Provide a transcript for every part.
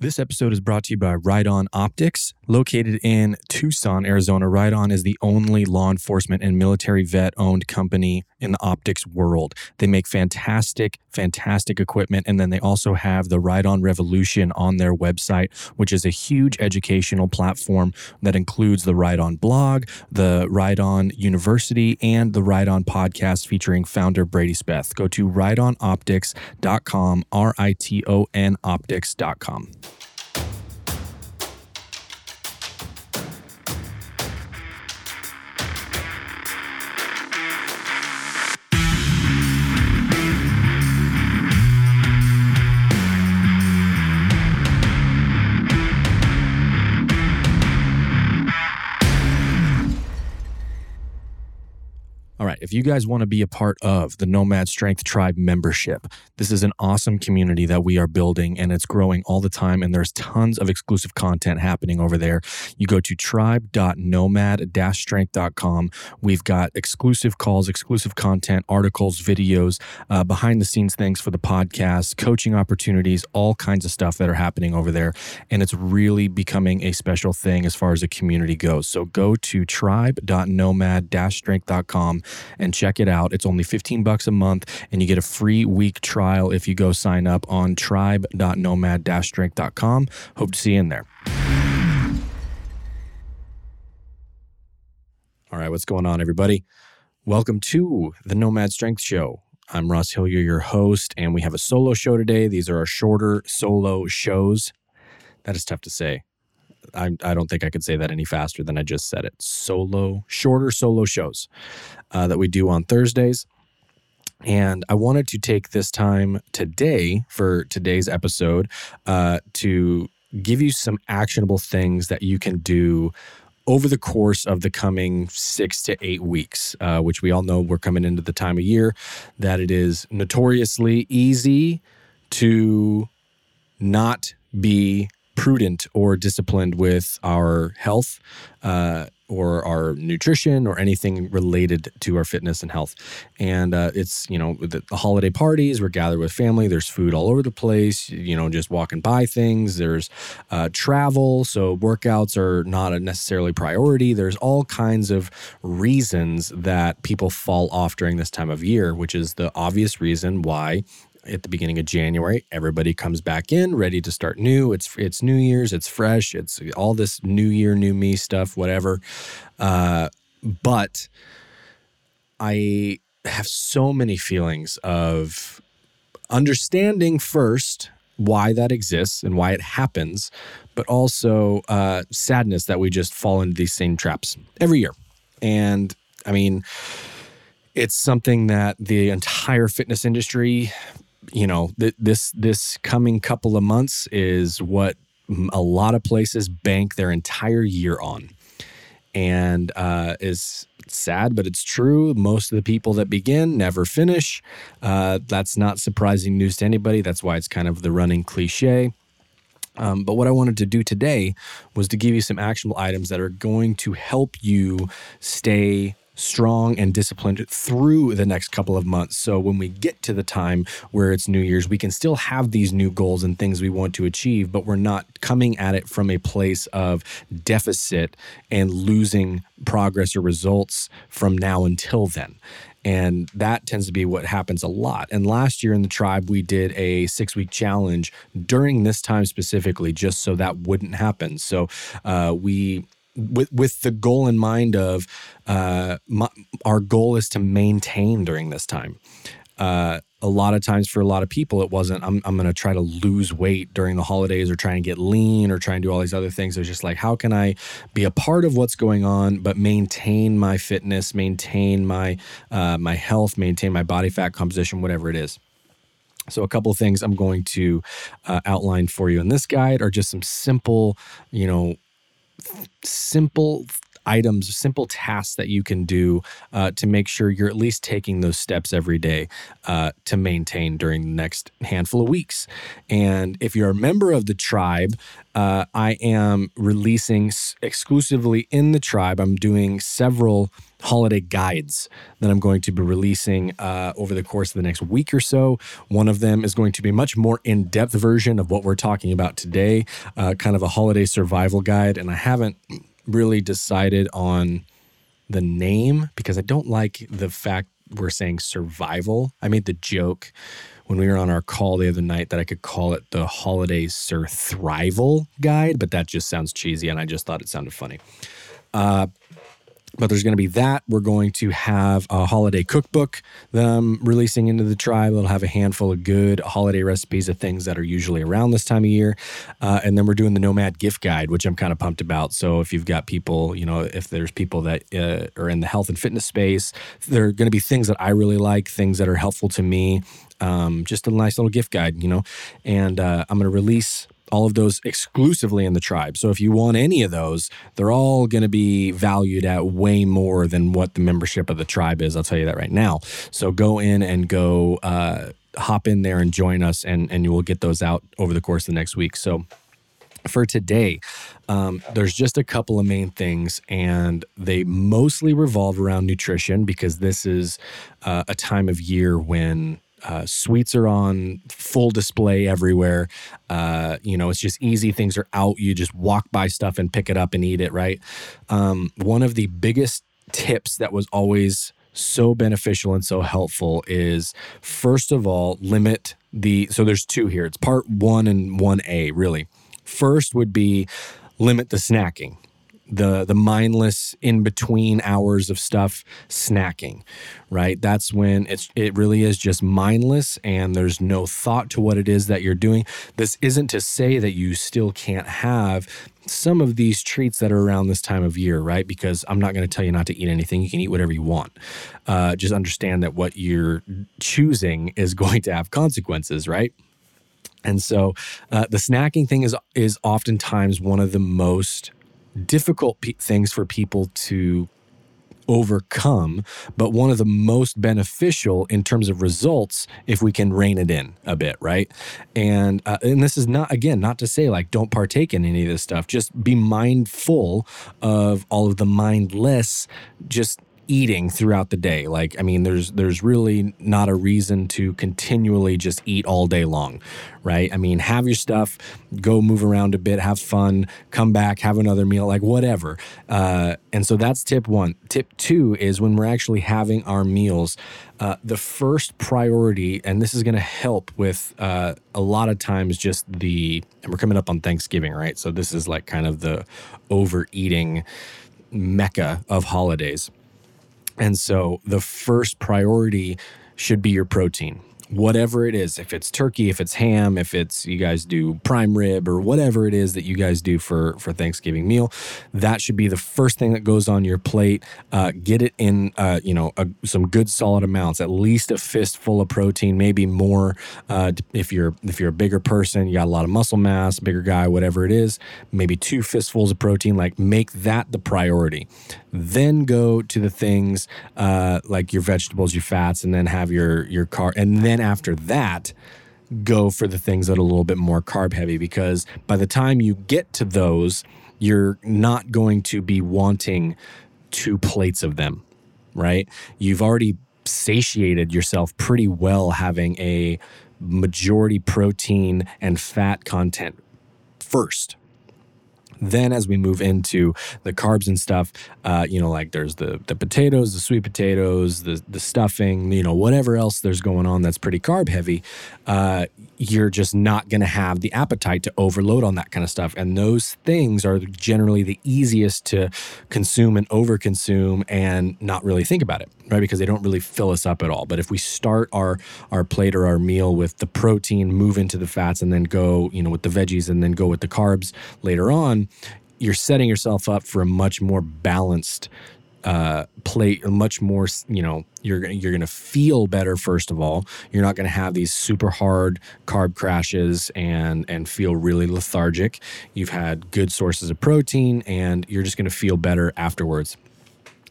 This episode is brought to you by Riton Optics. Located in Tucson, Arizona, Riton is the only law enforcement and military vet owned company in the optics world. They make fantastic, fantastic equipment. And then they also have the Riton Revolution on their website, which is a huge educational platform that includes the Riton blog, the Riton University, and the Riton podcast featuring founder Brady Speth. Go to ritonoptics.com, R I T O N optics.com. right, if you guys want to be a part of the Nomad Strength Tribe membership, this is an awesome community that we are building and it's growing all the time. And there's tons of exclusive content happening over there. You go to tribe.nomad strength.com. We've got exclusive calls, exclusive content, articles, videos, uh, behind the scenes things for the podcast, coaching opportunities, all kinds of stuff that are happening over there. And it's really becoming a special thing as far as the community goes. So go to tribe.nomad strength.com and check it out. It's only 15 bucks a month and you get a free week trial if you go sign up on tribe.nomad-strength.com. Hope to see you in there. All right, what's going on everybody? Welcome to the Nomad Strength Show. I'm Ross Hillier, your host, and we have a solo show today. These are our shorter solo shows. That is tough to say. I, I don't think I could say that any faster than I just said it. Solo, shorter solo shows uh, that we do on Thursdays. And I wanted to take this time today for today's episode uh, to give you some actionable things that you can do over the course of the coming six to eight weeks, uh, which we all know we're coming into the time of year that it is notoriously easy to not be prudent or disciplined with our health uh, or our nutrition or anything related to our fitness and health. And uh, it's, you know, the, the, holiday parties, we're gathered with family, there's food all over the place, you know, just walking by things, there's uh, travel. So workouts are not a necessarily priority. There's all kinds of reasons that people fall off during this time of year, which is the obvious reason why at the beginning of January. Everybody comes back in, ready to start new. It's it's New Year's, it's fresh, it's all this New Year, New Me stuff, whatever. Uh, but I have so many feelings of understanding first why that exists and why it happens, but also uh, sadness that we just fall into these same traps every year. And I mean, it's something that the entire fitness industry you know, th- this this coming couple of months is what a lot of places bank their entire year on, and uh, is sad, but it's true. Most of the people that begin never finish. Uh, that's not surprising news to anybody. That's why it's kind of the running cliche. Um, but what I wanted to do today was to give you some actionable items that are going to help you stay strong and disciplined through the next couple of months. So when we get to the time where it's New Year's, we can still have these new goals and things we want to achieve, but we're not coming at it from a place of deficit and losing progress or results from now until then. And that tends to be what happens a lot. And last year in the tribe, we did a six week challenge during this time specifically, just so that wouldn't happen. So uh, we with with the goal in mind of uh, my, our goal is to maintain during this time. Uh, a lot of times for a lot of people, it wasn't. I'm I'm going to try to lose weight during the holidays or try and get lean or try and do all these other things. It's just like how can I be a part of what's going on, but maintain my fitness, maintain my uh, my health, maintain my body fat composition, whatever it is. So, a couple of things I'm going to uh, outline for you in this guide are just some simple, you know, simple items, simple tasks that you can do uh, to make sure you're at least taking those steps every day uh, to maintain during the next handful of weeks. And if you're a member of the tribe, uh, I am releasing exclusively in the tribe. I'm doing several holiday guides that I'm going to be releasing uh, over the course of the next week or so. One of them is going to be a much more in depth version of what we're talking about today, uh, kind of a holiday survival guide. And I haven't really decided on the name because I don't like the fact we're saying survival. I made the joke when we were on our call the other night that I could call it the holiday Sir survival guide, but that just sounds cheesy and I just thought it sounded funny. Uh, but there's going to be that. We're going to have a holiday cookbook them releasing into the tribe. It'll have a handful of good holiday recipes of things that are usually around this time of year. Uh, and then we're doing the Nomad gift guide, which I'm kind of pumped about. So if you've got people, you know, if there's people that uh, are in the health and fitness space, there are going to be things that I really like, things that are helpful to me. Um, just a nice little gift guide, you know. And uh, I'm going to release all of those exclusively in the tribe. So if you want any of those, they're all going to be valued at way more than what the membership of the tribe is. I'll tell you that right now. So go in and go uh, hop in there and join us, and and you will get those out over the course of the next week. So for today, um, there's just a couple of main things, and they mostly revolve around nutrition because this is uh, a time of year when uh, sweets are on full display everywhere. Uh, you know, it's just easy. Things are out. You just walk by stuff and pick it up and eat it, right? Um, one of the biggest tips that was always so beneficial and so helpful is first of all, limit the. So there's two here. It's part one and 1A, really. First would be limit the snacking the the mindless in between hours of stuff snacking right? That's when it's it really is just mindless and there's no thought to what it is that you're doing. This isn't to say that you still can't have some of these treats that are around this time of year right? Because i'm not going to tell you not to eat anything. You can eat whatever you want. Uh, just understand that what you're choosing is going to have consequences right? And so uh, the snacking thing is is oftentimes one of the most difficult things for people to overcome, but one of the most beneficial in terms of results if we can rein it in a bit, right? And uh, and this is not again not to say like don't partake in any of this stuff. Just be mindful of all of the mindless just eating throughout the day. Like, I mean, there's there's really not a reason to continually just eat all day long, right? I mean, have your stuff, go move around a bit, have fun, come back, have another meal, like whatever. Uh, and so that's tip one. Tip two is when we're actually having our meals, uh, the first priority, and this is going to help with uh, a lot of times just the, and we're coming up on Thanksgiving, right? So this is like kind of the overeating mecca of holidays and so the first priority should be your protein whatever it is if it's turkey if it's ham if it's you guys do prime rib or whatever it is that you guys do for for thanksgiving meal that should be the first thing that goes on your plate. Uh, get it in uh, you know a, some good solid amounts at least a fistful of protein maybe more. Uh, if you're if you're a bigger person you got a lot of muscle mass bigger guy whatever it is maybe two fistfuls of protein like make that the priority. Then go to the things uh, like your vegetables your fats and then have your your car and then then after that, go for the things that are a little bit more carb heavy because by the time you get to those, you're not going to be wanting two plates of them right? You've already satiated yourself pretty well having a majority protein and fat content first. Then, as we move into the carbs and stuff, uh, you know, like there's the the potatoes, the sweet potatoes, the the stuffing, you know, whatever else there's going on that's pretty carb heavy. Uh, you're just not going to have the appetite to overload on that kind of stuff. And those things are generally the easiest to consume and overconsume and not really think about it, right? Because they don't really fill us up at all. But if we start our our plate or our meal with the protein, move into the fats, and then go, you know, with the veggies, and then go with the carbs later on, you're setting yourself up for a much more balanced uh, plate much more you know you're you're going to feel better first of all. You're not going to have these super hard carb crashes and and feel really lethargic. You've had good sources of protein and you're just going to feel better afterwards.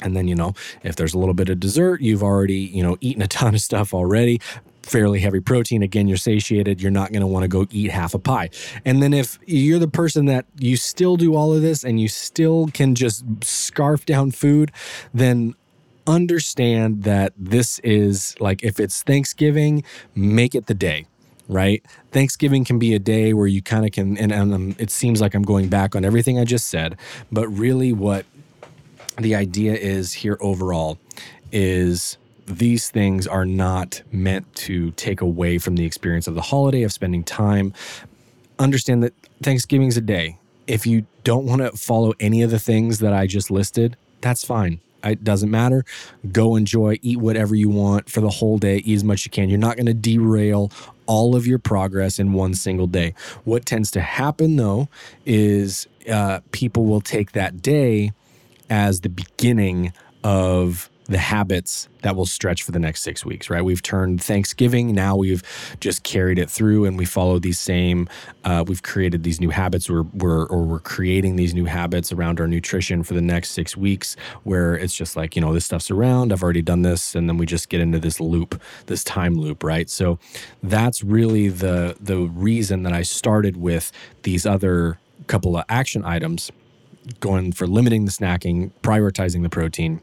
And then, you know, if there's a little bit of dessert, you've already, you know, eaten a ton of stuff already fairly heavy protein, again, you're satiated. You're not going to want to go eat half a pie. And then if you're the person that you still do all of this and you still can just scarf down food, then understand that this is like if it's Thanksgiving, make it the day right? Thanksgiving can be a day where you kind of can, and, and um, it seems like I'm going back on everything I just said, but really what the idea is here overall is these things are not meant to take away from the experience of the holiday, of spending time. Understand that Thanksgiving is a day. If you don't want to follow any of the things that I just listed, that's fine. It doesn't matter. Go enjoy, eat whatever you want for the whole day, eat as much as you can. You're not going to derail all of your progress in one single day. What tends to happen though is uh, people will take that day as the beginning of the habits that will stretch for the next six weeks, right? We've turned Thanksgiving, now we've just carried it through and we follow these same, uh, we've created these new habits we're, we're, or we're creating these new habits around our nutrition for the next six weeks where it's just like, you know, this stuff's around, I've already done this. And then we just get into this loop, this time loop, right? So that's really the, the reason that I started with these other couple of action items going for limiting the snacking, prioritizing the protein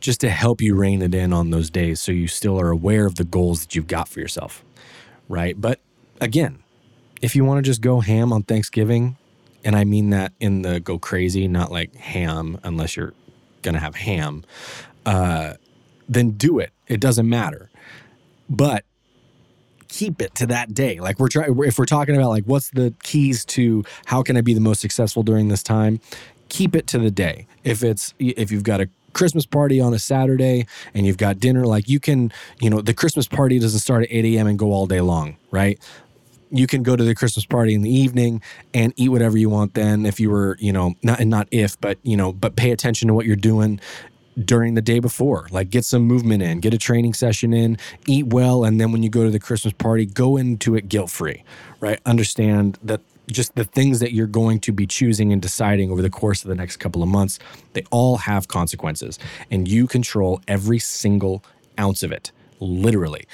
just to help you rein it in on those days so you still are aware of the goals that you've got for yourself. Right. But again, if you want to just go ham on Thanksgiving, and I mean that in the go crazy, not like ham, unless you're going to have ham, uh, then do it. It doesn't matter. But keep it to that day. Like we're trying, if we're talking about like what's the keys to how can I be the most successful during this time, keep it to the day. If it's if you've got a Christmas party on a Saturday and you've got dinner, like you can, you know, the Christmas party doesn't start at 8 a.m. and go all day long, right? You can go to the Christmas party in the evening and eat whatever you want then if you were, you know, not and not if, but you know, but pay attention to what you're doing during the day before. Like get some movement in, get a training session in, eat well, and then when you go to the Christmas party, go into it guilt free, right? Understand that just the things that you're going to be choosing and deciding over the course of the next couple of months, they all have consequences. And you control every single ounce of it, literally.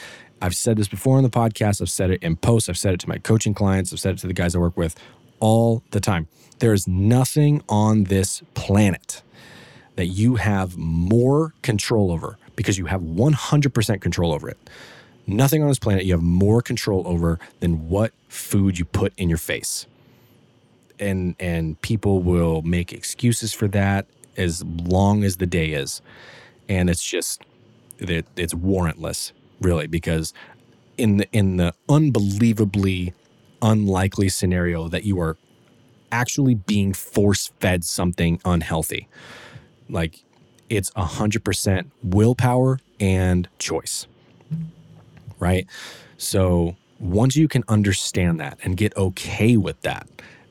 I've said this before on the podcast, I've said it in posts, I've said it to my coaching clients, I've said it to the guys I work with all the time. There is nothing on this planet that you have more control over because you have 100% control over it nothing on this planet you have more control over than what food you put in your face. And and people will make excuses for that as long as the day is. And it's just that it's warrantless, really, because in the in the unbelievably unlikely scenario that you are actually being force fed something unhealthy. Like it's 100% willpower and choice right? So once you can understand that and get okay with that,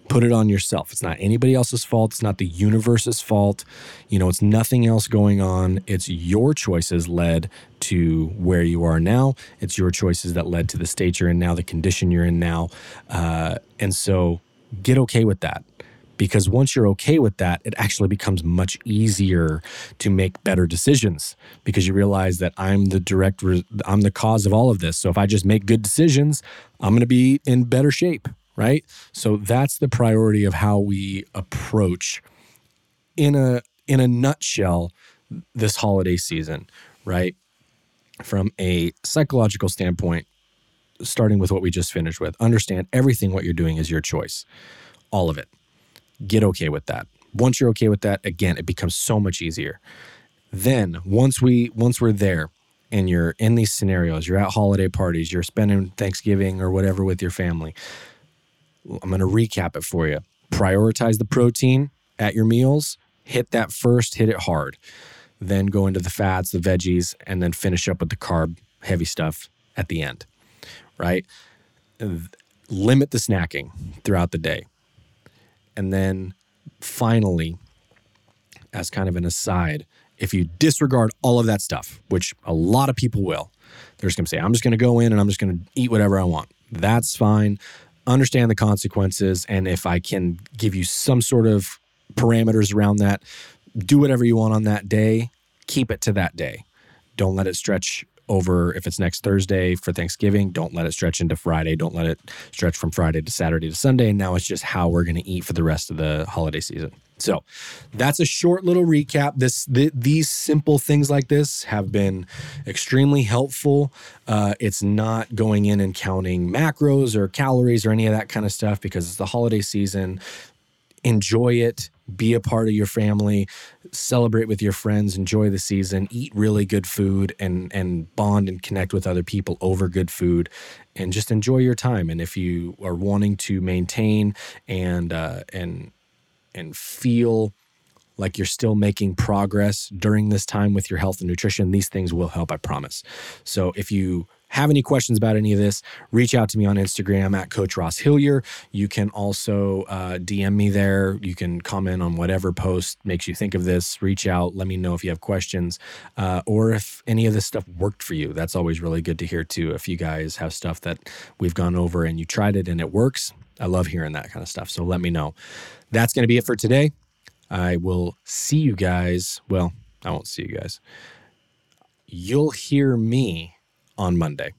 put it on yourself. It's not anybody else's fault. It's not the universe's fault. You know, it's nothing else going on. It's your choices led to where you are now. It's your choices that led to the state you're in now, the condition you're in now. Uh, and so get okay with that because once you're okay with that, it actually becomes much easier to make better decisions because you realize that I'm the direct, re- I'm the cause of all of this. So if I just make good decisions, I'm going to be in better shape, right? So that's the priority of how we approach in a in a nutshell this holiday season, right? From a psychological standpoint, starting with what we just finished with, understand everything what you're doing is your choice, all of it. Get okay with that. Once you're okay with that, again, it becomes so much easier. Then once we once we're there and you're in these scenarios, you're at holiday parties, you're spending Thanksgiving or whatever with your family. I'm going to recap it for you. Prioritize the protein at your meals, hit that first, hit it hard. Then go into the fats, the veggies, and then finish up with the carb heavy stuff at the end, right? Limit the snacking throughout the day. And then finally, as kind of an aside, if you disregard all of that stuff, which a lot of people will, they're just gonna say, I'm just gonna go in and I'm just gonna eat whatever I want. That's fine. Understand the consequences. And if I can give you some sort of parameters around that, do whatever you want on that day, keep it to that day. Don't let it stretch over if it's next Thursday for Thanksgiving. Don't let it stretch into Friday. Don't let it stretch from Friday to Saturday to Sunday. And now it's just how we're going to eat for the rest of the holiday season. So that's a short little recap. This th- these simple things like this have been extremely helpful. Uh, it's not going in and counting macros or calories or any of that kind of stuff because it's the holiday season. Enjoy it be a part of your family, celebrate with your friends, enjoy the season, eat really good food and and bond and connect with other people over good food and just enjoy your time. And if you are wanting to maintain and uh, and and feel like you're still making progress during this time with your health and nutrition, these things will help, I promise. So if you have any questions about any of this, reach out to me on Instagram at Coach Ross Hillier. You can also uh, DM me there. You can comment on whatever post makes you think of this. Reach out. Let me know if you have questions uh, or if any of this stuff worked for you. That's always really good to hear too. If you guys have stuff that we've gone over and you tried it and it works, I love hearing that kind of stuff. So let me know. That's going to be it for today. I will see you guys. Well, I won't see you guys. You'll hear me on Monday.